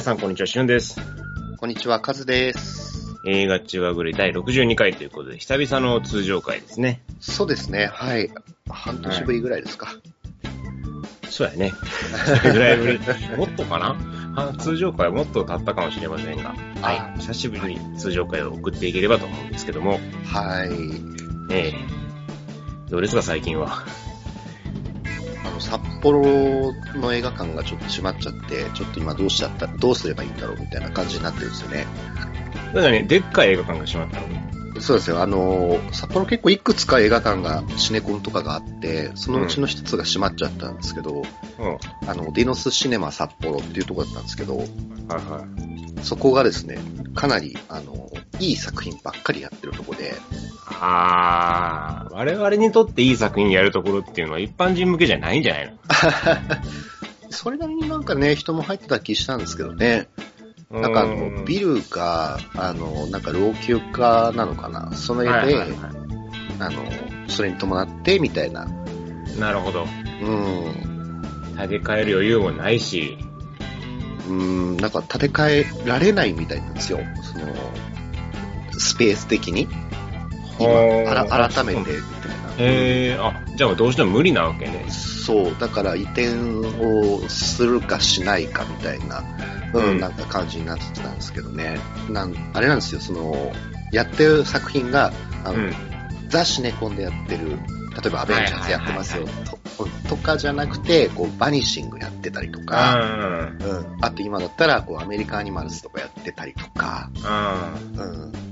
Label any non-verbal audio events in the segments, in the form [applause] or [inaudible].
皆さん、こんにちは。しゅんです。こんにちは、カズです。映画中はぐれ第62回ということで、久々の通常回ですね。そうですね、はい。半年ぶりぐらいですか。そうやね。それぐらいぶり。もっとかな？あ通常回はもっと経ったかもしれませんが、はい。久しぶりに通常回を送っていければと思うんですけども、はい。ええどうですか、最近は？あの、札幌の映画館がちょっと閉まっちゃって、ちょっと今どうしちゃった、どうすればいいんだろうみたいな感じになってるんですよね。だかね、でっかい映画館が閉まったの。そうですよ、あの、札幌結構いくつか映画館がシネコンとかがあって、そのうちの一つが閉まっちゃったんですけど、うん。あの、ディノスシネマ札幌っていうところだったんですけど、はいはい。そこがですね、かなり、あの、いい作品ばっかりやってるとこで、あー、我々にとっていい作品やるところっていうのは一般人向けじゃないんじゃないの？[laughs] それなりになんかね、人も入ってた気したんですけどね。なんかあの、ビルが、あの、なんか老朽化なのかな？その絵で、はいはいはいあの、それに伴って、みたいな。なるほど。うん。建て替える余裕もないし、うん、なんか建て替えられないみたいなんですよ。その、スペース的に。今、あら改めて、みたいな。へえー、あ、じゃあどうしても無理なわけね。そう、だから移転をするかしないかみたいな、うん、うんなんか感じになってたんですけどね。なん、あれなんですよ、その、やってる作品が、あの、うん。ザ・シネコンでやってる、例えばアベンジャーズやってますよはいと、とかじゃなくて、こう、バニシングやってたりとか、あうん、あと今だったら、こう、アメリカアニマルズとかやってたりとか、あうん。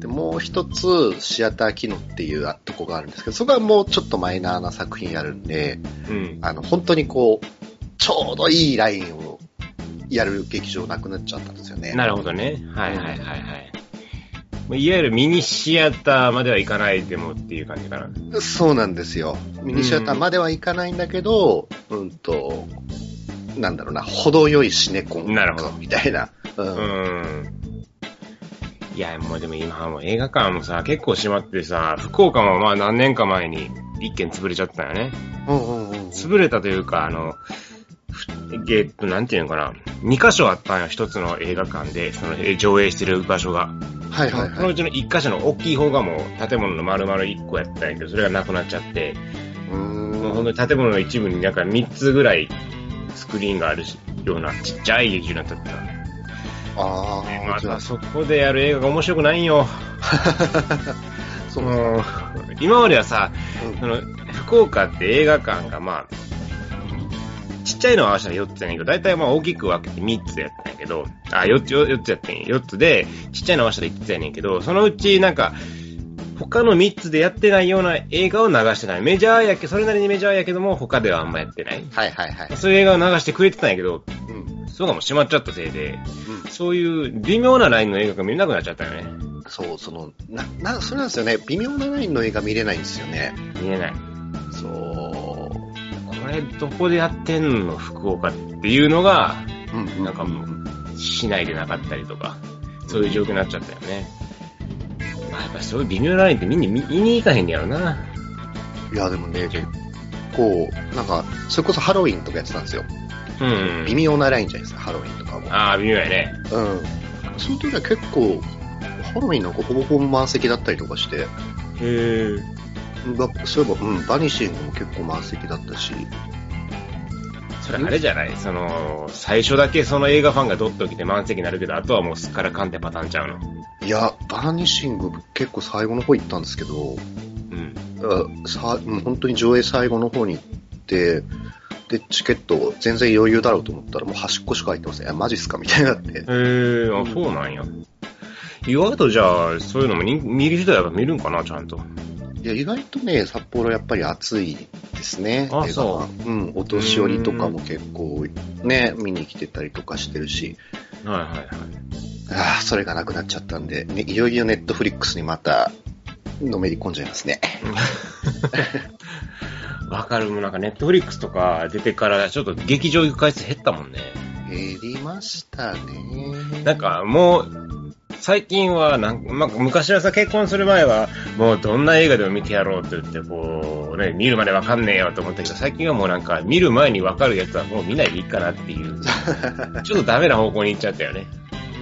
で、もう一つ、シアター機能っていうとこがあるんですけど、そこはもうちょっとマイナーな作品やるんで、うん。あの、本当にこう、ちょうどいいラインをやる劇場なくなっちゃったんですよね。なるほどね。はいはいはいはい。いわゆるミニシアターまではいかないでもっていう感じかな。そうなんですよ。ミニシアターまではいかないんだけど、うんと、なんだろうな、程よいシネコンなるほどみたいな。うん。うん。いや、もうでも今はもう映画館もさ、結構閉まってさ、福岡もまあ何年か前に一軒潰れちゃったよね。うんうんうん。潰れたというか、あの、ふえっと、なんていうのかな。二箇所あったんよ、一つの映画館で、そのえ上映してる場所が。はいはいはい。そのうちの一箇所の大きい方がもう建物の丸々一個やったんやけど、それがなくなっちゃって、うーもう本ん。当に建物の一部になんか三つぐらいスクリーンがあるしようなちっちゃい劇場になった。あまあ、じゃあた、そこでやる映画が面白くないんよ。[laughs] そう今まではさ、うんその、福岡って映画館がまあ、ちっちゃいのを合わせたら4つやねんけど、だいたいまあ大きく分けて3つでやったんやけど、あ、4つ、4つやってん4つで、ちっちゃいの合わせたら5つやねんけど、そのうちなんか、他の3つでやってないような映画を流してない。メジャーやけ、それなりにメジャーやけども、他ではあんまやってない。はいはいはい。そういう映画を流してくれてたんやけど、うん。そうかも閉まっちゃったせいで、うん。そういう微妙なラインの映画が見れなくなっちゃったよね。そう、その、な、な、それなんですよね。微妙なラインの映画見れないんですよね。見えない。そう。これどこでやってんの福岡っていうのが、うんなんかもう、市内でなかったりとか、そういう状況になっちゃったよね。まあやっぱそういう微妙なラインって見に見見に行かへんねやろな。いや、でもね、結構、なんか、それこそハロウィンとかやってたんですよ。うん。微妙なラインじゃないですか、ハロウィンとかも。ああ、微妙やね。うん。その時は結構、ハロウィンなんかほぼほぼ満席だったりとかして、へえ。ばそういえば、うん、バニシングも結構満席だったし、それあれじゃない？その、最初だけその映画ファンがドッと来て満席になるけど、あとはもうすっからかんってパターンちゃうの？いや、バニシング結構最後の方行ったんですけど、うん。あさうん本当に上映最後の方に行って、で、チケット全然余裕だろうと思ったらもう端っこしか空いてません。いや、マジっすか？[laughs] みたいになって。へえ、あ、そうなんや。意外とじゃあ、そういうのもに見る人は見るんかな、ちゃんと。いや、意外とね、札幌やっぱり暑いですね。あ映画はうん、お年寄りとかも結構ね、見に来てたりとかしてるし、はいはいはい。ああ、それがなくなっちゃったんで、ね、いよいよネットフリックスにまた、のめり込んじゃいますね。[laughs] わかる。もうなんかネットフリックスとか出てからちょっと劇場行く回数減ったもんね。減りましたね。なんかもう、最近はなん、まあ、昔はさ、結婚する前は、もうどんな映画でも見てやろうって言って、こう、ね、見るまでわかんねえよと思ったけど、最近はもうなんか、見る前にわかるやつはもう見ないでいいかなっていう、[laughs] ちょっとダメな方向に行っちゃったよね。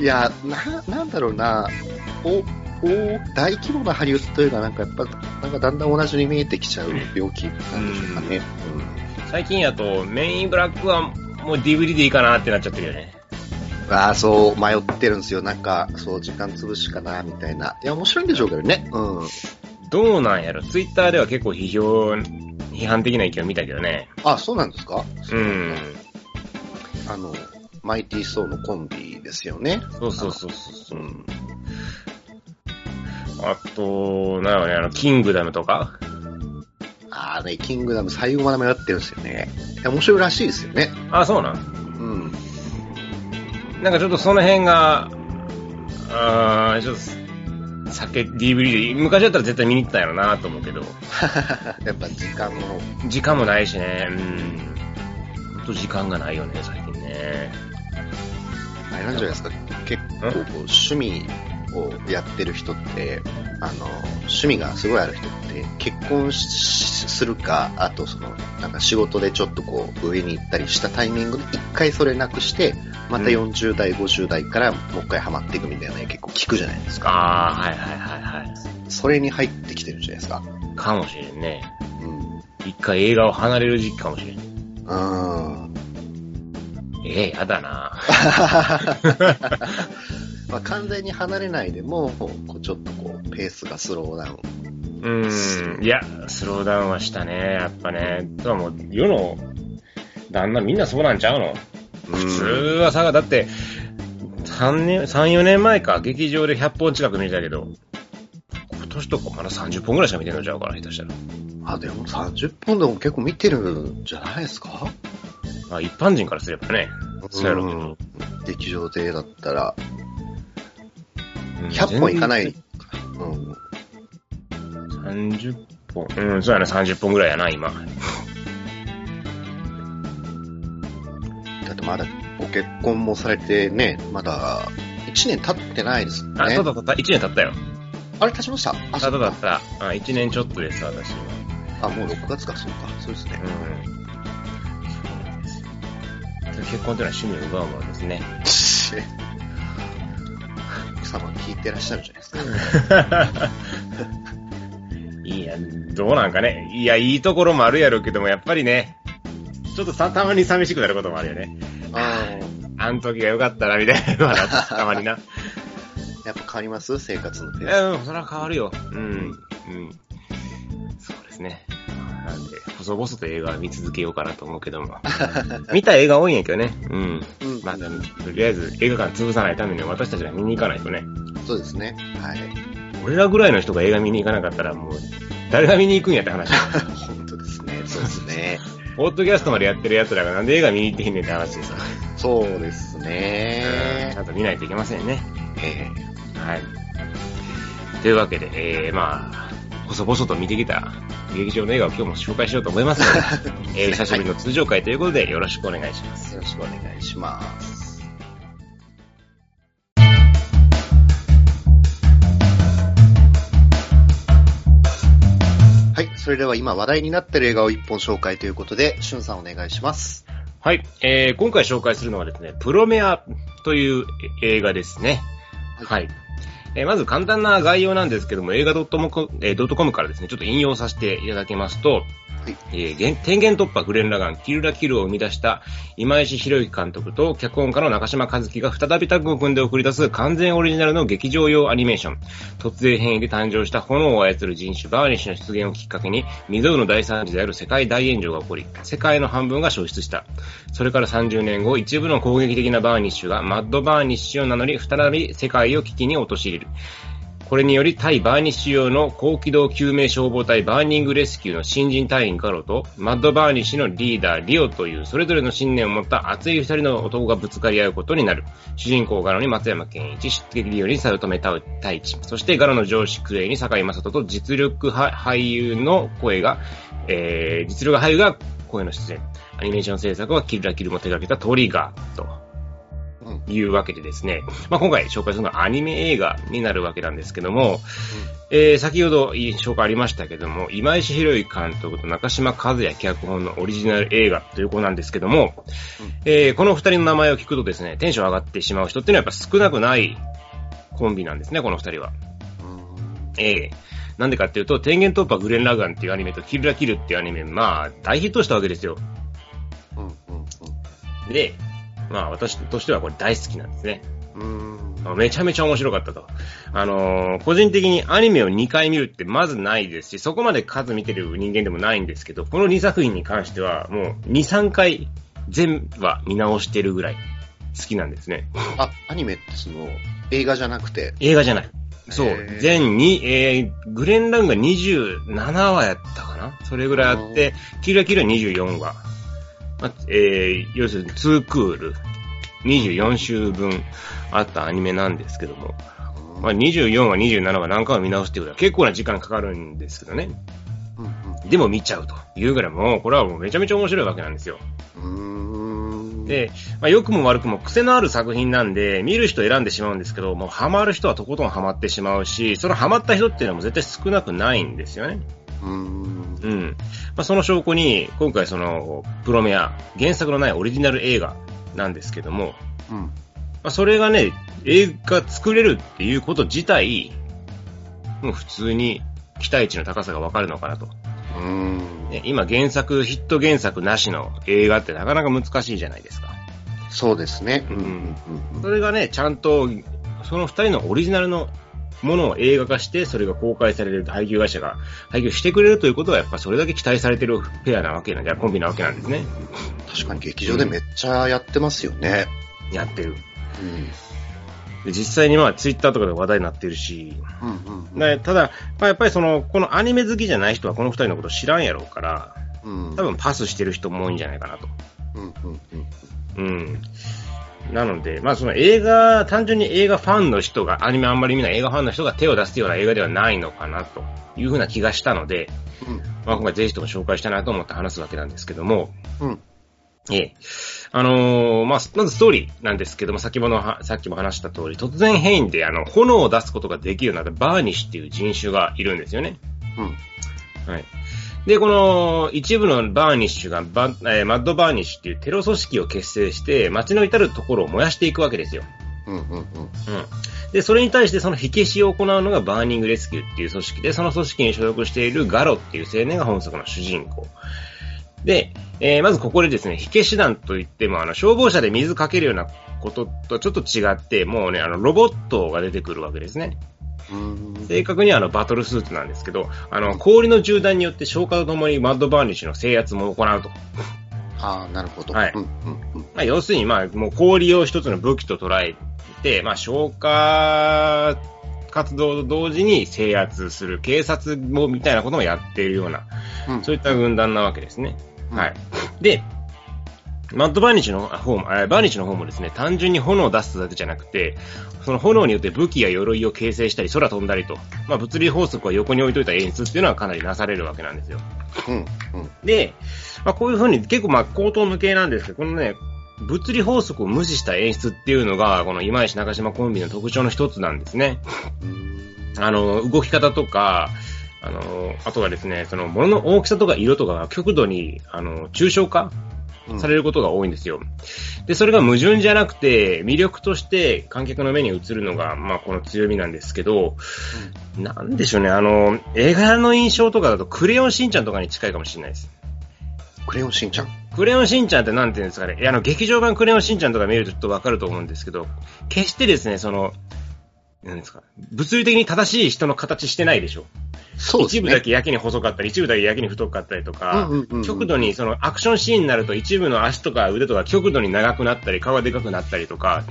いや、な、なんだろうな、お、お大規模なハリウッドというか、なんかやっぱ、なんかだんだん同じに見えてきちゃう病気なんでしょうかね。うん、最近やと、メインブラックはもう DVD でいいかなってなっちゃってるよね。ああ、そう、迷ってるんですよ。なんか、そう、時間潰しかな、みたいな。いや、面白いんでしょうけどね。うん。どうなんやろツイッターでは結構批評、批判的な意見を見たけどね。あ、そうなんですか？うん。あの、マイティー・ソーのコンビですよね。そうそうそうそう。うん。あと、なのね、あの、キングダムとか？ああね、キングダム最後まで迷ってるんですよね。いや、面白いらしいですよね。あ、そうなん？うん。なんかちょっとその辺が、あー、ちょっと、酒、DVD で、昔だったら絶対見に行ったんやろなと思うけど。[laughs] やっぱ時間も。時間もないしね、うん。ほんと時間がないよね、最近ね。あれなんじゃないですか、結構こう趣味をやってる人って、あの、趣味がすごいある人って、結婚するか、あとその、なんか仕事でちょっとこう、上に行ったりしたタイミングで一回それなくして、また40代、うん、50代からもう一回ハマっていくみたいなね、結構聞くじゃないですか。ああ、はいはいはいはい。それに入ってきてるじゃないですか。かもしれんね。うん。一回映画を離れる時期かもしれん。うん。ええー、やだな [laughs] まあ、完全に離れないでも、こうちょっとこう、ペースがスローダウン。うん、いや、スローダウンはしたね、やっぱね。とはもう、世の旦那みんなそうなんちゃうの？普通はさ、だって、3年、3、4年前か、劇場で100本近く見たけど、今年とかまだ30本ぐらいしか見てんのちゃうから、下手したら。あ、でも30本でも結構見てるんじゃないですか？まあ、一般人からすればね。そうやろうけど。劇場でだったら、100本いかない。うん。30本。うん、そうやな、30本ぐらいやな、今。だってまだご結婚もされてね、まだ1年経ってないですね。あ、そうだった、1年経ったよ。あれ経ちました？あ、そうだった。あ、1年ちょっとです、私は。あ、もう6月か、そうか。そうですね。うん。結婚というのは趣味を奪うものですね。[laughs] 様聞いてらっしゃるじゃないですか。[laughs] いや、どうなんかね。いや、いいところもあるやろうけども、やっぱりね、ちょっとさ、たまに寂しくなることもあるよね。あ [laughs] あ。あの時が良かったな、みたいな [laughs] たまにな。やっぱ変わります？生活のペース。うん、それは変わるよ。うん。うん。そうですね。細々と映画は見続けようかなと思うけども。見た映画多いんやけどね。うん。うん、まあ、とりあえず映画館潰さないために私たちが見に行かないとね。そうですね。はい。俺らぐらいの人が映画見に行かなかったらもう、誰が見に行くんやって話。本当ですね。そうですね。[laughs] ポッドキャストまでやってる奴らがなんで映画見に行ってへんねんって話でさ。そうですね。ちゃんと見ないといけませんね。ええー、はい。というわけで、えー、まあ、細々と見てきた劇場の映画を今日も紹介しようと思いますので、[laughs] えー、久しぶりの通常回ということでよろしくお願いします。よろしくお願いします。はい。それでは今話題になっている映画を一本紹介ということで、しゅんさんお願いします。はい。えー、今回紹介するのはですね、プロメアという映画ですね。はい、はいえー、まず簡単な概要なんですけども、映画 .com からですね、ちょっと引用させていただきますと、はい、えー、天元突破グレンラガン、キルラキルを生み出した今石博之監督と脚本家の中島かずきが再びタッグを組んで送り出す完全オリジナルの劇場用アニメーション。突然変異で誕生した炎を操る人種バーニッシュの出現をきっかけに、未曾有の大惨事である世界大炎上が起こり、世界の半分が消失した。それから30年後、一部の攻撃的なバーニッシュがマッドバーニッシュを名乗り、再び世界を危機に陥れる。これにより対バーニッシュ用の高機動救命消防隊バーニングレスキューの新人隊員ガロとマッドバーニッシュのリーダーリオというそれぞれの信念を持った熱い二人の男がぶつかり合うことになる。主人公ガロに松山ケンイチ、宿敵リオに早乙女太一、そしてガロの上司クレイに堺雅人と実力俳優の声が、えー、実力俳優が声の出演。アニメーション制作はキルラキルも手掛けたトリガーと。いうわけでですね、まあ、今回紹介するのはアニメ映画になるわけなんですけども、えー、先ほど紹介ありましたけども、今石博之監督と中島和也脚本のオリジナル映画ということなんですけども、えー、この二人の名前を聞くとですね、テンション上がってしまう人っていうのはやっぱ少なくないコンビなんですね、この二人は。ええーなんでかっていうと、天元突破グレン・ラガンっていうアニメとキルラキルっていうアニメ、まあ、大ヒットしたわけですよ。うんうんうん、で、まあ、私としてはこれ大好きなんですね。うんめちゃめちゃ面白かったと。あのー、個人的にアニメを2回見るってまずないですし、そこまで数見てる人間でもないんですけど、この2作品に関してはもう2、3回全話見直してるぐらい好きなんですね。あ、アニメってその、映画じゃなくて？映画じゃない。そう、全に、えー、グレンランが27話やったかな？それぐらいあって、キラキラ24話。まえー、要するに2クール、24週分あったアニメなんですけども、まあ、24話、27話何回も見直してくれ結構な時間かかるんですけどね。でも見ちゃうというぐらいもう、これはもうめちゃめちゃ面白いわけなんですよ。で、まあ、良くも悪くも癖のある作品なんで、見る人選んでしまうんですけど、もうハマる人はとことんハマってしまうし、そのハマった人っていうのも絶対少なくないんですよね。うん。うん。まあ、その証拠に、今回その、プロメア、原作のないオリジナル映画なんですけども、うん。まあ、それがね、映画作れるっていうこと自体、もう普通に期待値の高さがわかるのかなと。うんね、今原作、ヒット原作なしの映画ってなかなか難しいじゃないですか。そうですね。うん。それがね、ちゃんと、その二人のオリジナルのものを映画化して、それが公開される配給会社が配給してくれるということは、やっぱそれだけ期待されてるペアなわけなんじゃ、コンビなわけなんですね。確かに劇場でめっちゃやってますよね。うん、やってる。うん。で実際にまあツイッターとかで話題になってるし、うんうん、ただ、まあ、やっぱりその、このアニメ好きじゃない人はこの二人のこと知らんやろうから、うん、多分パスしてる人も多いんじゃないかなと。うんうんうん。うん。なので、まあその映画、単純に映画ファンの人が、アニメあんまり見ない映画ファンの人が手を出すような映画ではないのかなというふうな気がしたので、うん、まあ今回ぜひとも紹介したいなと思って話すわけなんですけども、うん。ええ。あのー、まあ、まずストーリーなんですけども、先ほどさっきも話した通り、突然変異で、あの、炎を出すことができるようになったバーニッシュっていう人種がいるんですよね。うん。はい。で、この一部のバーニッシュがバ、えー、マッドバーニッシュっていうテロ組織を結成して、街の至るところを燃やしていくわけですよ。うんうんうん。うん。で、それに対してその火消しを行うのがバーニングレスキューっていう組織で、その組織に所属しているガロっていう青年が本作の主人公。で、えー、まずここでですね、火消し団といっても、あの、消防車で水かけるようなこととちょっと違って、もうね、あの、ロボットが出てくるわけですね。正確にはあのバトルスーツなんですけど、あの、氷の銃弾によって消火とともにマッドバーニッシュの制圧も行うと。ああ、なるほど。はい。うんうんうん、まあ、要するに、まあ、もう氷を一つの武器と捉えて、まあ、消火活動と同時に制圧する、警察もみたいなこともやっているような、うん、そういった軍団なわけですね。はい。で、マッドバーニッシュの方も、バーニッシュの方もですね、単純に炎を出すだけじゃなくて、その炎によって武器や鎧を形成したり、空飛んだりと、まあ、物理法則は横に置いといた演出っていうのはかなりなされるわけなんですよ。うん、うん。で、まあ、こういう風に結構まあ、高等無形なんですけど、このね、物理法則を無視した演出っていうのが、この今石中島コンビの特徴の一つなんですね。あの、動き方とか、あの、あとはですね、その物の大きさとか色とかが極度に、あの、抽象化されることが多いんですよ。で、それが矛盾じゃなくて、魅力として観客の目に映るのが、まあ、この強みなんですけど、うん、なんでしょうね、あの、映画の印象とかだと、クレヨンしんちゃんとかに近いかもしれないです。クレヨンしんちゃんクレヨンしんちゃんってなんて言うんですかね。あの、劇場版クレヨンしんちゃんとか見るとちょっとわかると思うんですけど、決してですね、その、なんですか、物理的に正しい人の形してないでしょ。そうね。一部だけやけに細かったり、一部だけやけに太かったりとか、極度にそのアクションシーンになると一部の足とか腕とか極度に長くなったり、顔がでかくなったりとか、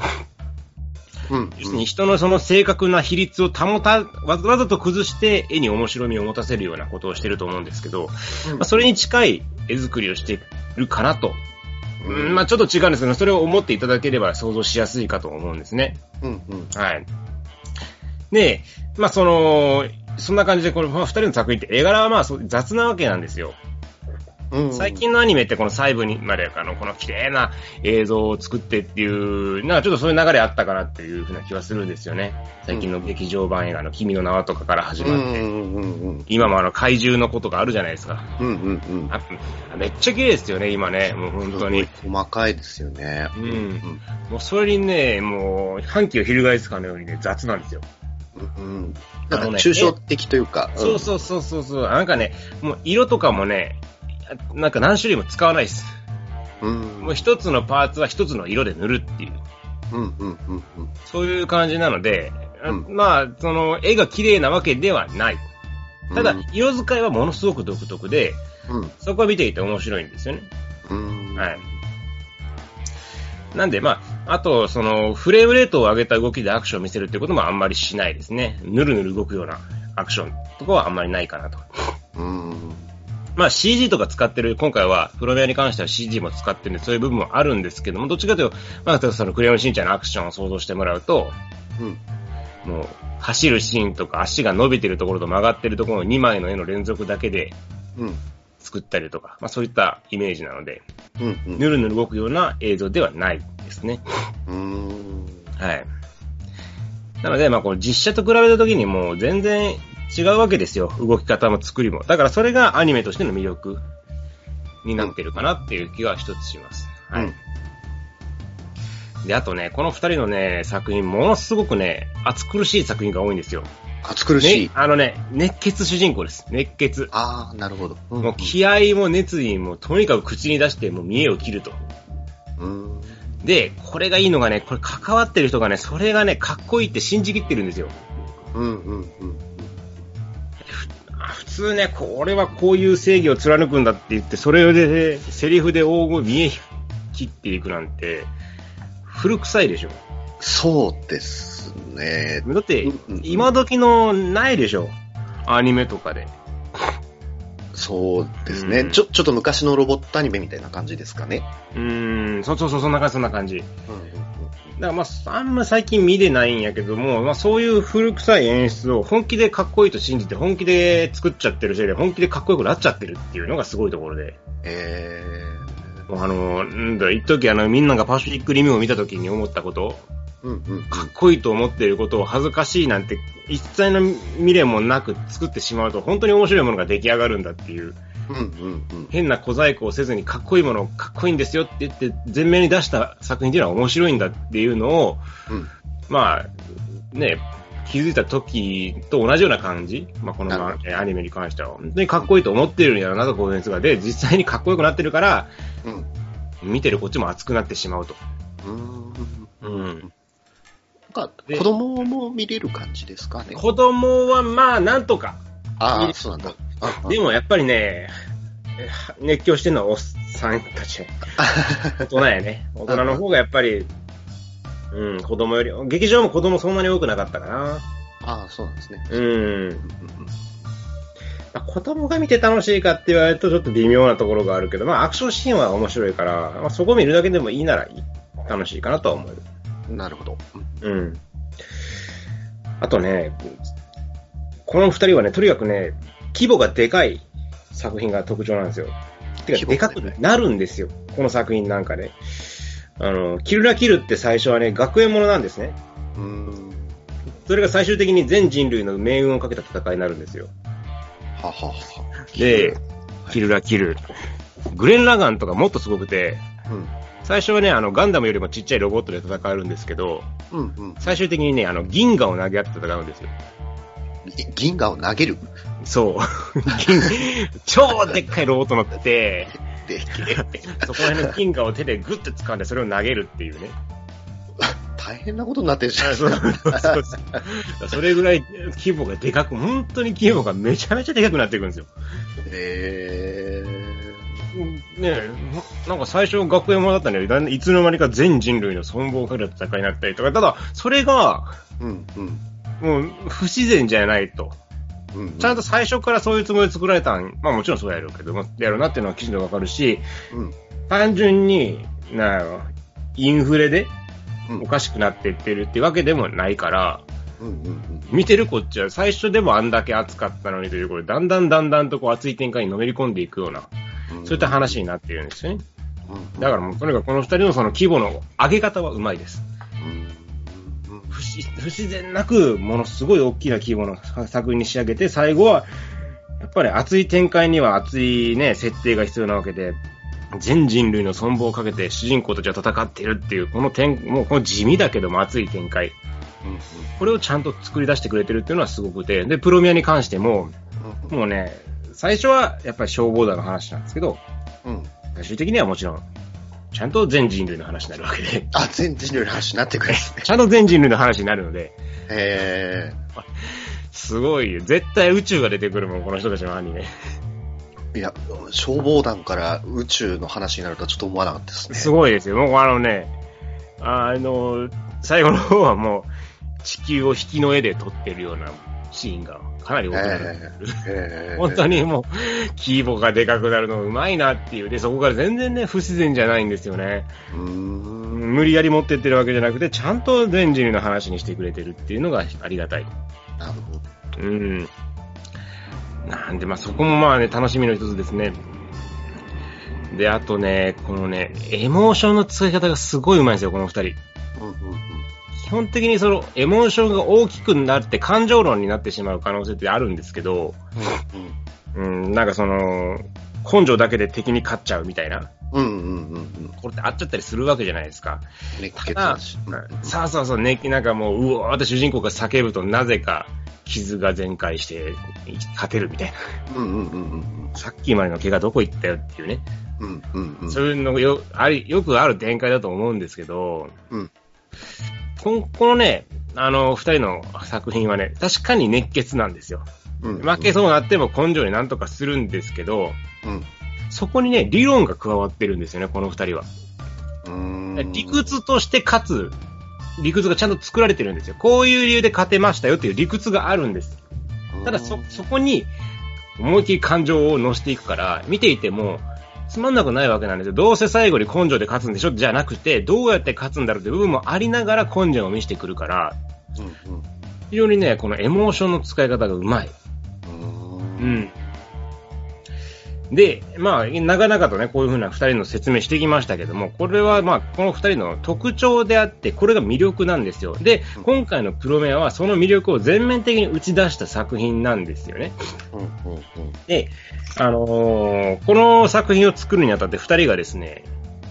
うん、要するに人のその正確な比率を保た、わざと崩して絵に面白みを持たせるようなことをしてると思うんですけど、うん、まあ、それに近い絵作りをしてるかなと。うん、まあちょっと違うんですけど、それを思っていただければ想像しやすいかと思うんですね。うんうん。はい。で、まあその、そんな感じで、この二人の作品って絵柄はまあ雑なわけなんですよ。うん最近のアニメってこの細部にまで、あの、この綺麗な映像を作ってっていう、なんかちょっとそういう流れあったかなっていうふうな気はするんですよね。最近の劇場版映画の君の名はとかから始うんまって。うんうんうん。今もあの怪獣のことがあるじゃないですか。うんうんうん。あめっちゃ綺麗ですよね、今ね。もう本当に。細かいですよね。うんもうそれにね、もう、反旗を翻すかのようにね、雑なんですよ。うんうん。なんか抽象的というか。そうそうそうそうそう。なんかね、もう色とかもね、なんか何種類も使わないです。うん。もう一つのパーツは一つの色で塗るっていう。うんうんうんうん。そういう感じなので、うんまあ、その、絵が綺麗なわけではない。ただうん、色使いはものすごく独特で、うん。そこは見ていて面白いんですよね。うん。はい。なんで、まあ、あと、その、フレームレートを上げた動きでアクションを見せるってこともあんまりしないですね。ぬるぬる動くようなアクションとかはあんまりないかなと。うん。まあ CG とか使ってる、今回はプロメアに関しては CG も使ってるんで、そういう部分もあるんですけども、どっちかというと、まあ、例えばそのクレヨンしんちゃんのアクションを想像してもらうと、うん。もう、走るシーンとか足が伸びてるところと曲がってるところの2枚の絵の連続だけでうん。作ったりとか、まあそういったイメージなので、うん。うん。ぬるぬる動くような映像ではないですね。うん。はい。なので、まあこの実写と比べた時にもう全然違うわけですよ。動き方も作りも。だからそれがアニメとしての魅力になってるかなっていう気が一つします。はい。うんで、あとね、この二人のね、作品、ものすごくね、熱苦しい作品が多いんですよ。暑苦しいね。あのね、熱血主人公です。熱血。ああ、なるほど。うんもう気合も熱意もとにかく口に出してもう見栄を切ると。うん。で、これがいいのがね、これ関わってる人がね、それがね、かっこいいって信じきってるんですよ。うんうんうん。あ普通ね、これはこういう正義を貫くんだって言って、それで、セリフで大声見え切っていくなんて、古臭いでしょ。そうですね。だって今時のないでしょ。アニメとかで。そうですね、うんちょ、ちょっと昔のロボットアニメみたいな感じですかね。うーん、そうそうそう、そんな感じ、そんな感じ。だかうんらまあ、あんま最近見れないんやけども、まあそういう古臭い演出を本気でかっこいいと信じて、本気で作っちゃってるせいで、本気でかっこよくなっちゃってるっていうのがすごいところで。えもうあの、なんだ、一時あの、みんながパシフィックリムを見た時に思ったこと、ー、うんうん。かっこいいと思っていることを恥ずかしいなんて、一切の未練もなく作ってしまうと、本当に面白いものが出来上がるんだっていう、うんうんうん。変な小細工をせずにかっこいいものをかっこいいんですよって言って、前面に出した作品っていうのは面白いんだっていうのを、うんまあ、ね、気づいた時と同じような感じ。まあ、このアニメに関しては。本当にかっこいいと思ってるんやろなと、コーンスが。で、実際にかっこよくなってるから、うん。見てるこっちも熱くなってしまうと。うん。うん。か、で子供も見れる感じですかね？子供はまあ、なんとか。ああ、そうなんだ。でもやっぱりね、え熱狂してるのはおっさんたち。[laughs] 大人やね。大人の方がやっぱり、うん、子供より、劇場も子供そんなに多くなかったかな。ああ、そうなんですね。うん。子供が見て楽しいかって言われるとちょっと微妙なところがあるけど、まあアクションシーンは面白いから、まあ、そこを見るだけでもいいなら楽しいかなとは思う。うんなるほど。うん。あとね、この二人はね、とにかくね、規模がでかい作品が特徴なんですよ。てか、でかくなるんですよ。この作品なんかね。あの、キルラキルって最初はね、学園ものなんですね。うん。それが最終的に全人類の命運をかけた戦いになるんですよ。ははは。で、キルラキル。グレン・ラガンとかもっとすごくて、うん。最初はね、あの、ガンダムよりもちっちゃいロボットで戦えるんですけど、うんうん。最終的にね、あの、銀河を投げ合って戦うんですよ。銀河を投げる？そう。[laughs] 銀超でっかいロボット乗って、で、そこら辺の銀河を手でグッて掴んでそれを投げるっていうね。[laughs] 大変なことになってるじゃん。そうそうそれぐらい規模がでかく、本当に規模がめちゃめちゃでかくなっていくんですよ。へー。ねえ、なんか最初学園ものだったんだんいつの間にか全人類の存亡をかけた戦いになったりとか、ただ、それが、うんうん。もう、不自然じゃないと。うんちゃんと最初からそういうつもりで作られたん、まあもちろんそうやるけど、やるなっていうのはきちんとわかるし、うん。単純に、なインフレでうんおかしくなっていってるってわけでもないから、うんうん見てるこっちは最初でもあんだけ熱かったのにということで、だんだんだんだんとこう熱い展開にのめり込んでいくようなそういった話になっているんですよね。うん。だからもう、とにかくこの二人のその規模の上げ方はうまいです。うん。不自不自然なく、ものすごい大きな規模の作品に仕上げて、最後は、やっぱり熱い展開には熱いね、設定が必要なわけで、全人類の存亡をかけて主人公たちは戦っているっていう、この展、もうこの地味だけども熱い展開。これをちゃんと作り出してくれてるっていうのはすごくて、で、プロミアに関しても、もうね、最初はやっぱり消防団の話なんですけど、うんうん最終的にはもちろん、ちゃんと全人類の話になるわけで、あ、全人類の話になってくるんですね。[laughs] ちゃんと全人類の話になるので、へすごいよ。絶対宇宙が出てくるもん、この人たちのアニメ。え。いや、消防団から宇宙の話になるとはちょっと思わなかったですね。すごいですよ。もうあのね、あの、最後の方はもう、地球を引きの絵で撮ってるようなシーンがかなり多くなる。へえ本当にもう、規模がでかくなるのうまいなっていう。で、そこから全然ね、不自然じゃないんですよね。無理やり持ってってるわけじゃなくて、ちゃんと全人類の話にしてくれてるっていうのがありがたい。なるほど。うん。なんで、まあそこもまあね、楽しみの一つですね。で、あとね、このね、エモーションの使い方がすごい上手いんですよ、この二人。うんうん基本的にその、エモーションが大きくなって感情論になってしまう可能性ってあるんですけど、うん。うん、なんかその、根性だけで敵に勝っちゃうみたいな。うんうんうんうん。これってあっちゃったりするわけじゃないですか。熱ただ。さあそうそう、ね、なんかもう、うわーって主人公が叫ぶとなぜか傷が全開して勝てるみたいな。うんうんうんうんさっきまでの怪我どこ行ったよっていうね。うんうんうん。そういうのがよ、あり、よくある展開だと思うんですけど、うんこのね、あの、二人の作品はね、確かに熱血なんですよ。うん負けそうなっても根性になんとかするんですけど、うん。そこにね、理論が加わってるんですよね、この二人は。理屈として勝つ、理屈がちゃんと作られてるんですよ。こういう理由で勝てましたよっていう理屈があるんです。ただそ、そこに、思いっきり感情を乗せていくから、見ていても、つまんなくないわけなんですよ。どうせ最後に根性で勝つんでしょ？じゃなくて、どうやって勝つんだろうって部分もありながら根性を見せてくるから、うんうん非常にね、このエモーションの使い方がうまい。うん。で、まあ、長々とね、こういうふうな二人の説明してきましたけども、これはまあ、この二人の特徴であって、これが魅力なんですよ。で、今回のプロメアはその魅力を全面的に打ち出した作品なんですよね。うんうんうん。で、あのーこの作品を作るにあたって二人がですね、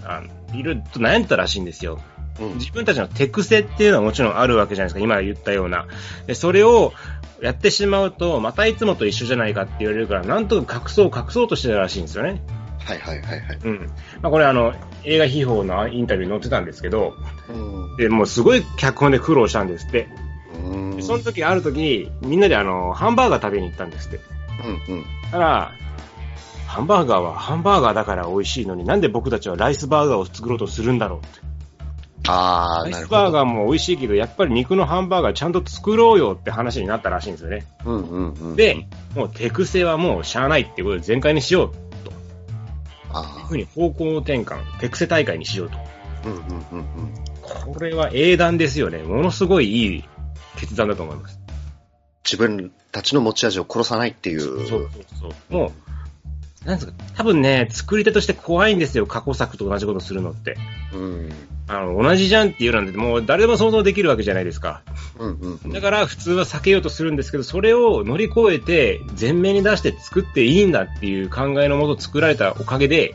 あのいろいろと悩んだらしいんですよ。うん自分たちの手癖っていうのはもちろんあるわけじゃないですか。今言ったような。で、それをやってしまうと、またいつもと一緒じゃないかって言われるから、なんとか隠そう隠そうとしてたらしいんですよね。はいはいはいはい。うん。まあこれあの、映画秘宝のインタビューに載ってたんですけど、うんで、もうすごい脚本で苦労したんですって。うんでその時、ある時、みんなであの、ハンバーガー食べに行ったんですって。うんうん。たら、ハンバーガーはハンバーガーだから美味しいのになんで僕たちはライスバーガーを作ろうとするんだろうって。ああ、スなるほど。バーガーも美味しいけど、やっぱり肉のハンバーガーちゃんと作ろうよって話になったらしいんですよね。うんうんうん。で、もう手癖はもうしゃあないってことで全開にしようというあふうに方向転換、手癖大会にしようと。あ、うんうんうんうん。これは英断ですよね。ものすごいいい決断だと思います。自分たちの持ち味を殺さないっていう。そうそうそう。もう、なんですか、多分ね、作り手として怖いんですよ。過去作と同じことするのって。うん。あの、同じじゃんっていうなんて、もう誰でも想像できるわけじゃないですか。うんうんうん。だから普通は避けようとするんですけど、それを乗り越えて、前面に出して作っていいんだっていう考えのもと作られたおかげで、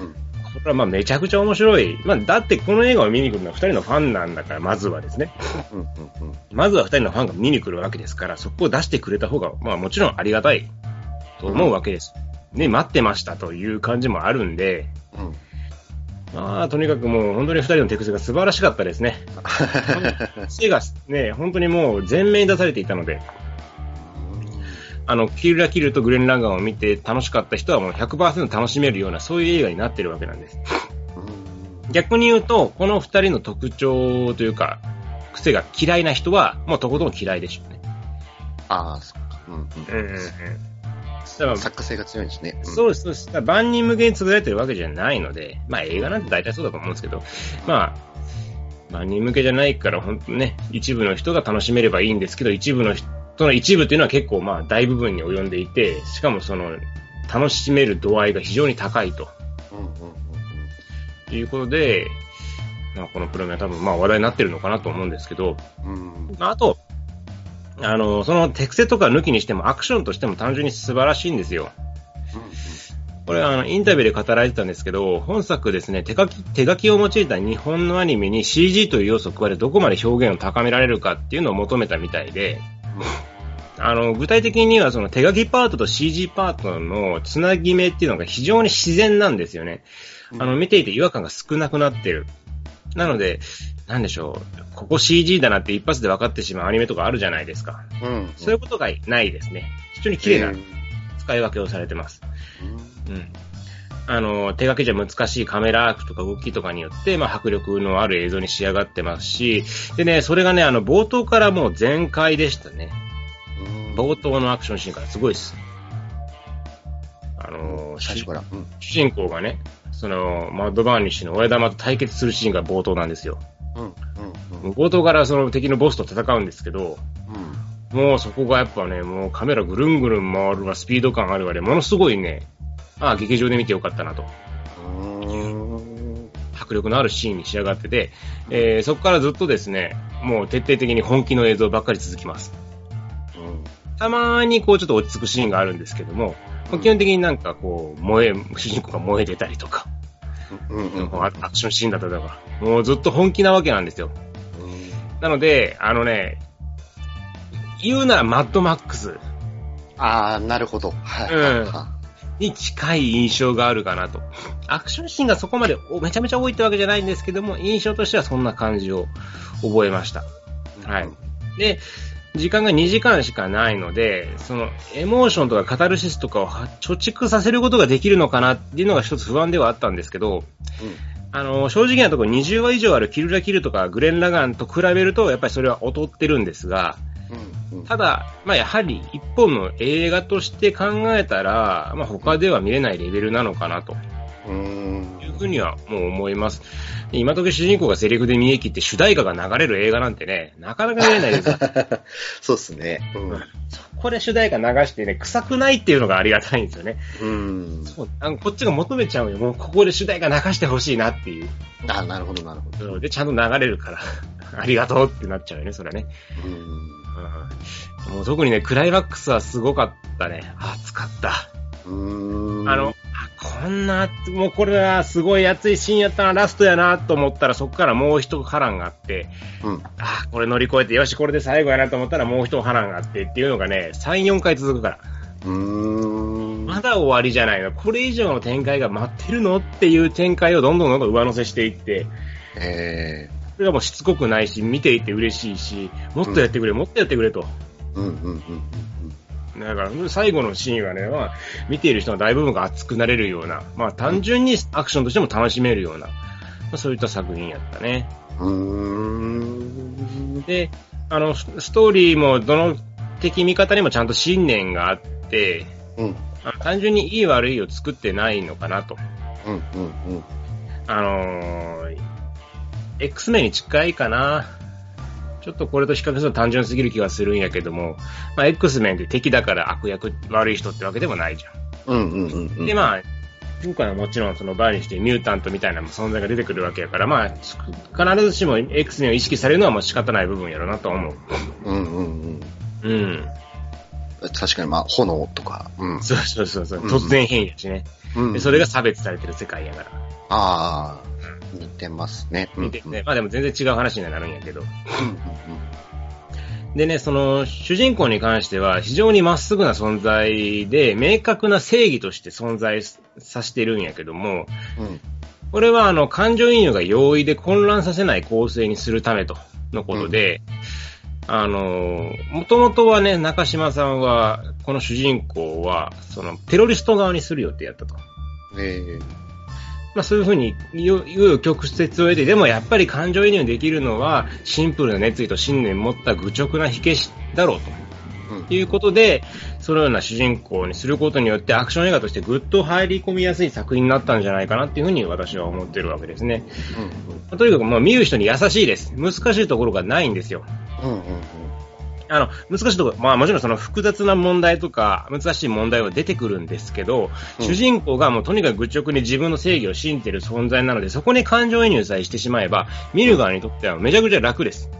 うんこれはまあめちゃくちゃ面白い。まあだってこの映画を見に来るのは二人のファンなんだから、まずはですね。うんうんうん。まずは二人のファンが見に来るわけですから、そこを出してくれた方が、まあもちろんありがたいと思うわけです。ね、待ってましたという感じもあるんで、うん。まあとにかくもう本当に二人の手癖が素晴らしかったですね。[laughs] 癖がね、本当にもう前面に出されていたので、あの、キルラキルとグレン・ランガンを見て楽しかった人はもう100%楽しめるような、そういう映画になってるわけなんです。逆に言うと、この二人の特徴というか、癖が嫌いな人は、もうとことん嫌いでしょうね。ああ、そっか。うんうん。だから作家性が強いんですね。そうです、そうです。万人向けに作られてるわけじゃないので、まあ映画なんて大体そうだと思うんですけど、まあ、万人向けじゃないから、本当ね、一部の人が楽しめればいいんですけど、一部の人の一部っていうのは結構まあ大部分に及んでいて、しかもその、楽しめる度合いが非常に高いとうんうんうんいうことで、まあ、このプログラムは多分まあ話題になってるのかなと思うんですけど、うん。うん。まああと、あの、そのテクセとか抜きにしてもアクションとしても単純に素晴らしいんですよ。これあの、インタビューで語られてたんですけど、本作ですね、手書き、手書きを用いた日本のアニメに CG という要素を加えてどこまで表現を高められるかっていうのを求めたみたいで、あの、具体的にはその手書きパートと CG パートのつなぎ目っていうのが非常に自然なんですよね。あの、見ていて違和感が少なくなってる。なので、なんでしょう、ここ CG だなって一発で分かってしまうアニメとかあるじゃないですか。うん。そういうことがないですね。非常に綺麗なうん使い分けをされてます。うん。あの、手書きじゃ難しいカメラワークとか動きとかによって、まあ、迫力のある映像に仕上がってますし、でね、それがね、あの、冒頭からもう全開でしたね。うん冒頭のアクションシーンからすごいです。あの、最初から。うん。主人公がね、その、マッドバーニッシュの親玉と対決するシーンが冒頭なんですよ。うん。うん。うん。冒頭からその敵のボスと戦うんですけど、うん。もうそこがやっぱね、もうカメラぐるんぐるん回るわ、スピード感あるわで、ものすごいね、ああ、劇場で見てよかったなと。うん。迫力のあるシーンに仕上がってて、えーそこからずっとですね、もう徹底的に本気の映像ばっかり続きます。たまーにこうちょっと落ち着くシーンがあるんですけども、基本的になんかこう、燃え、主人公が燃えてたりとか、うん。うん。アアクションシーンだったりとか、もうずっと本気なわけなんですよ。なので、あのね、言うならマッドマックスああ、なるほど。はい。うんはに近い印象があるかなと。アクションシーンがそこまでおめちゃめちゃ多いってわけじゃないんですけども、印象としてはそんな感じを覚えました。はい。で、時間が2時間しかないので、その、エモーションとかカタルシスとかをは貯蓄させることができるのかなっていうのが一つ不安ではあったんですけど、あの、正直なところ20話以上あるキルラキルとかグレン・ラガンと比べると、やっぱりそれは劣ってるんですが、うん。うん。ただ、まあやはり一本の映画として考えたら、まあ他では見れないレベルなのかなとうん。いうふうにはもう思います。で今時主人公がセリフで見え切って主題歌が流れる映画なんてね、なかなか見れないです。[laughs] そうですね。そこで主題歌流してね、臭くないっていうのがありがたいんですよね。うん。そうあのこっちが求めちゃうよ。もうここで主題歌流してほしいなっていう。あなるほど、なるほど。で、ちゃんと流れるから、[laughs] ありがとうってなっちゃうよね、それはね。うん。うん、もう特にね、クライマックスはすごかったね。熱かった。うん。あの、あこんな、もうこれはすごい熱いシーンやったな、ラストやなと思ったら、そこからもう一波乱があって、うん。あこれ乗り越えて、よし、これで最後やなと思ったら、もう一波乱があってっていうのがね、3、4回続くから。うん。まだ終わりじゃないの。これ以上の展開が待ってるのっていう展開をどんどんどんどん上乗せしていって、えそれがもうしつこくないし、見ていて嬉しいし、もっとやってくれ、もっとやってくれと。ー。うん。うん。うん。だから、最後のシーンはね、まあ、見ている人の大部分が熱くなれるような、まあ、単純にアクションとしても楽しめるような、まあ、そういった作品やったね。うん。で、あの、スストーリーもどの敵味方にもちゃんと信念があって、うん。単純にいい悪いを作ってないのかなと。うん。うん。あのー、X メンに近いかな。ちょっとこれと比較すると単純すぎる気がするんやけども、まあ、X メンって敵だから悪役、悪い人ってわけでもないじゃん。うん。うん。うん。で、まあ、今回はもちろんそのバーにしてミュータントみたいな存在が出てくるわけやから、まあ、必ずしも X メンを意識されるのはもう仕方ない部分やろうなとは思う。うん。うん。うん。確かに、まあ、炎とか。うん。そうそうそう突然変異やしね。うんでそれが差別されてる世界やから。ああ、似てますね。見てね、まあでも全然違う話にはなるんやけど。うん。でね、その、主人公に関しては非常にまっすぐな存在で、明確な正義として存在させてるんやけども、うん。うん。これはあの、感情移入が容易で混乱させない構成にするためと、のことで、あの、もともとはね、中島さんは、この主人公は、その、テロリスト側にする予定やったと。ええまあそういうふうに言う言う曲折を得て、でもやっぱり感情移入できるのは、シンプルな熱意と信念を持った愚直な火消しだろうと。うん。いうことで、そのような主人公にすることによってアクション映画としてぐっと入り込みやすい作品になったんじゃないかなっていうふうに私は思ってるわけですね。うん。とにかくまあ見る人に優しいです。難しいところがないんですよ。うん。うん。あの、難しいところ、まあもちろんその複雑な問題とか、難しい問題は出てくるんですけど、うん主人公がもうとにかく愚直に自分の正義を信じている存在なので、そこに感情移入さえしてしまえば、見る側にとってはめちゃくちゃ楽です。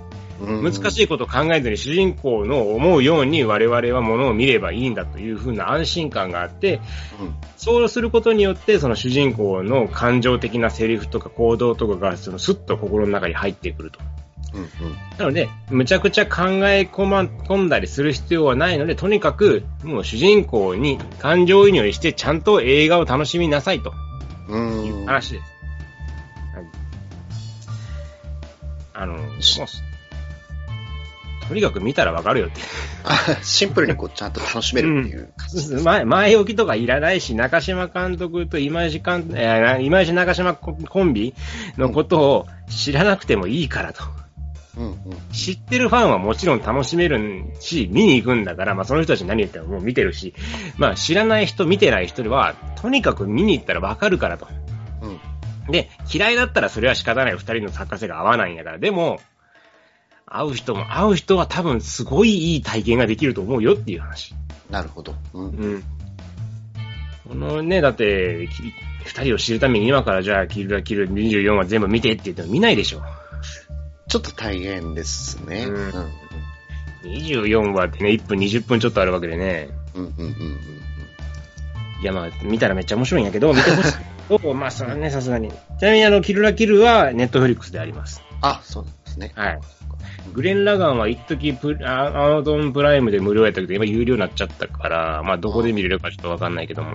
難しい。いことを考えずに主人公の思うように我々はものを見ればいいんだというふうな安心感があって、うんそうすることによって、その主人公の感情的なセリフとか行動とかが、そのスッと心の中に入ってくると。うんうんなので、むちゃくちゃ考え込ま込んだりする必要はないので、とにかく、もう主人公に感情移入して、ちゃんと映画を楽しみなさいとういうん。話です。はいあの、もうとにかく見たらわかるよって。あシンプルにこう、ちゃんと楽しめるっていう。前、前置きとかいらないし、中島監督と今石監、えー今石中島ココンビのことを知らなくてもいいからと。うんうん。知ってるファンはもちろん楽しめるし、見に行くんだから、まあその人たち何言ってももう見てるし、まあ知らない人、見てない人は、とにかく見に行ったらわかるからと。うん。で、嫌いだったらそれは仕方ない。二人の作家性が合わないんだから。でも、会う人も、会う人は多分すごいいい体験ができると思うよっていう話。なるほど。うん。うん。このね、だって、き二人を知るために今からじゃあ、キルラキル24は全部見てって言っても見ないでしょ。ちょっと大変ですね。うんうん。24話ってね、1分20分ちょっとあるわけでね。うんうんうんうんいやまあ、見たらめっちゃ面白いんやけど、見てほしい。お [laughs] まあ、それはね、さすがに。ちなみにあの、キルラキルはネットフリックスであります。あ、そうなんですね。はい。グレン・ラガンは一時プあアマゾンプライムで無料やったけど、今有料になっちゃったから、まあどこで見れるかちょっとわかんないけども。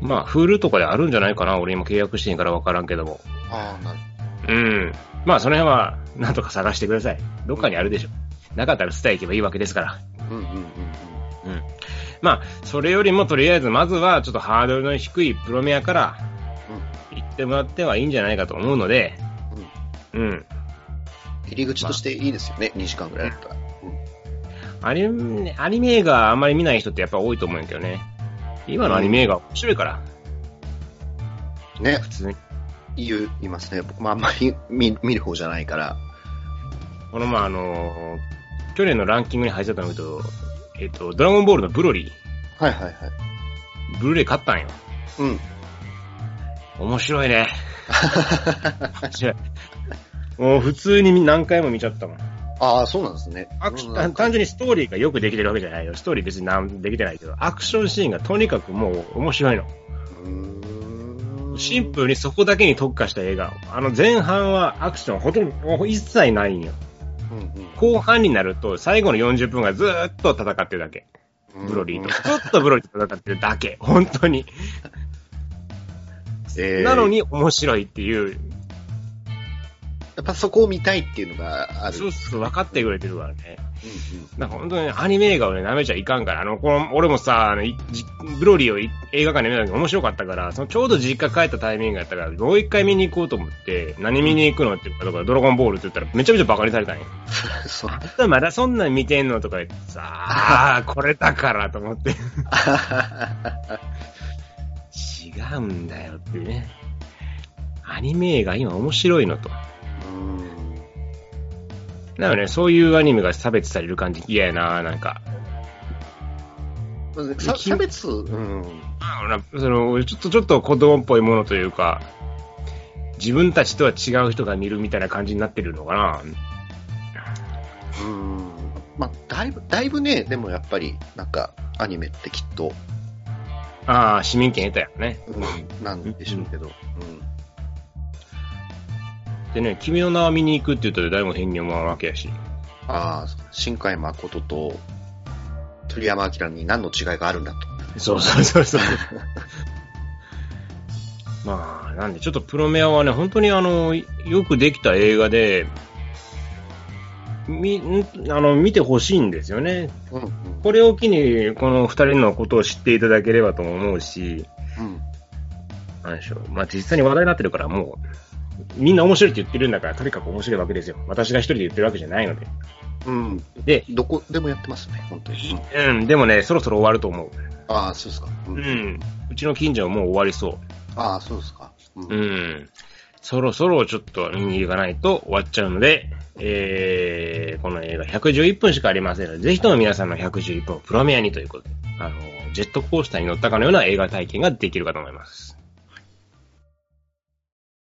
まあ、フールとかであるんじゃないかな俺今契約してんからわからんけども。ああ、なるうん。まあその辺は、なんとか探してください。どっかにあるでしょ。なかったら伝え行けばいいわけですから。うんうんうんうん。うん。まあ、それよりもとりあえずまずはちょっとハードルの低いプロメアから行ってもらってはいいんじゃないかと思うので、うん。入り口としていいですよね、2時間ぐらいだったら。アニメ、アニメ映画あんまり見ない人ってやっぱ多いと思うんやけどね。今のアニメ映画面白いから、ね普、通に。言いますね。僕もあんまり見見る方じゃないから。このまああの去年のランキングに入ってたのと、えっと、ドラゴンボールのブロリはいはいはい。ー、ブルーレイ買ったんよ。うん。面白いね。面白い。もう普通に何回も見ちゃったもん。ああ、そうなんですね。アクシ単純にストーリーがよくできてるわけじゃないよ。ストーリー別になんできてないけど、アクションシーンがとにかくもう面白いの。うーんシンプルにそこだけに特化した映画。あの前半はアクションほとんど一切ないんよ。うん後半になると最後の40分がずーっと戦ってるだけ。うんブロリーと。ずっとブロリーと戦ってるだけ。本当に。[laughs] えーなのに面白いっていう、やっぱそこを見たいっていうのがある。そうそう分かってくれてるからね。うんなんか本当にアニメ映画をね、舐めちゃいかんから、あの、この、俺もさ、あの、ブロリーをい映画館で見た時面白かったから、そのちょうど実家帰ったタイミングやったから、もう一回見に行こうと思って、何見に行くのって言ったら、ドラゴンボールって言ったら、めちゃめちゃバカにされたんや。うん。そう。まだそんなん見てんのとか言ってさ、[laughs] あーこれだからと思って。[laughs] 違うんだよってね。アニメ映画今面白いのと。うんなので、ね、そういうアニメが差別される感じ嫌やななんか。さ差別、うん。その、ちょっと、ちょっと子供っぽいものというか、自分たちとは違う人が見るみたいな感じになってるのかなうん。まあ、だいぶ、だいぶね、でもやっぱり、なんか、アニメってきっと、ああ、市民権得たよね。うん、なんでしょうけど。うん。でね、君の名は見に行くって言ったら誰も変に思わんわけやし。ああ、新海誠と鳥山明に何の違いがあるんだと。そうそうそうそう。[laughs] まあ、なんで、ちょっとプロメアはね、本当にあの、よくできた映画で、み、んあの、見てほしいんですよね。うん、うん。これを機に、この二人のことを知っていただければとも思うし、うん。なんでしょう。まあ、実際に話題になってるから、もう、みんな面白いって言ってるんだから、とにかく面白いわけですよ。私が一人で言ってるわけじゃないので。うん。で、どこでもやってますね、本当に。うん、うん、でもね、そろそろ終わると思う。ああ、そうですか。ううん。うちの近所はもう終わりそう。ああ、そうですか。うん。うん。そろそろちょっと見に行かないと終わっちゃうので、えー、この映画111分しかありませんので、ぜひとも皆さんの111分をプロメアにということで、あの、ジェットコースターに乗ったかのような映画体験ができるかと思います。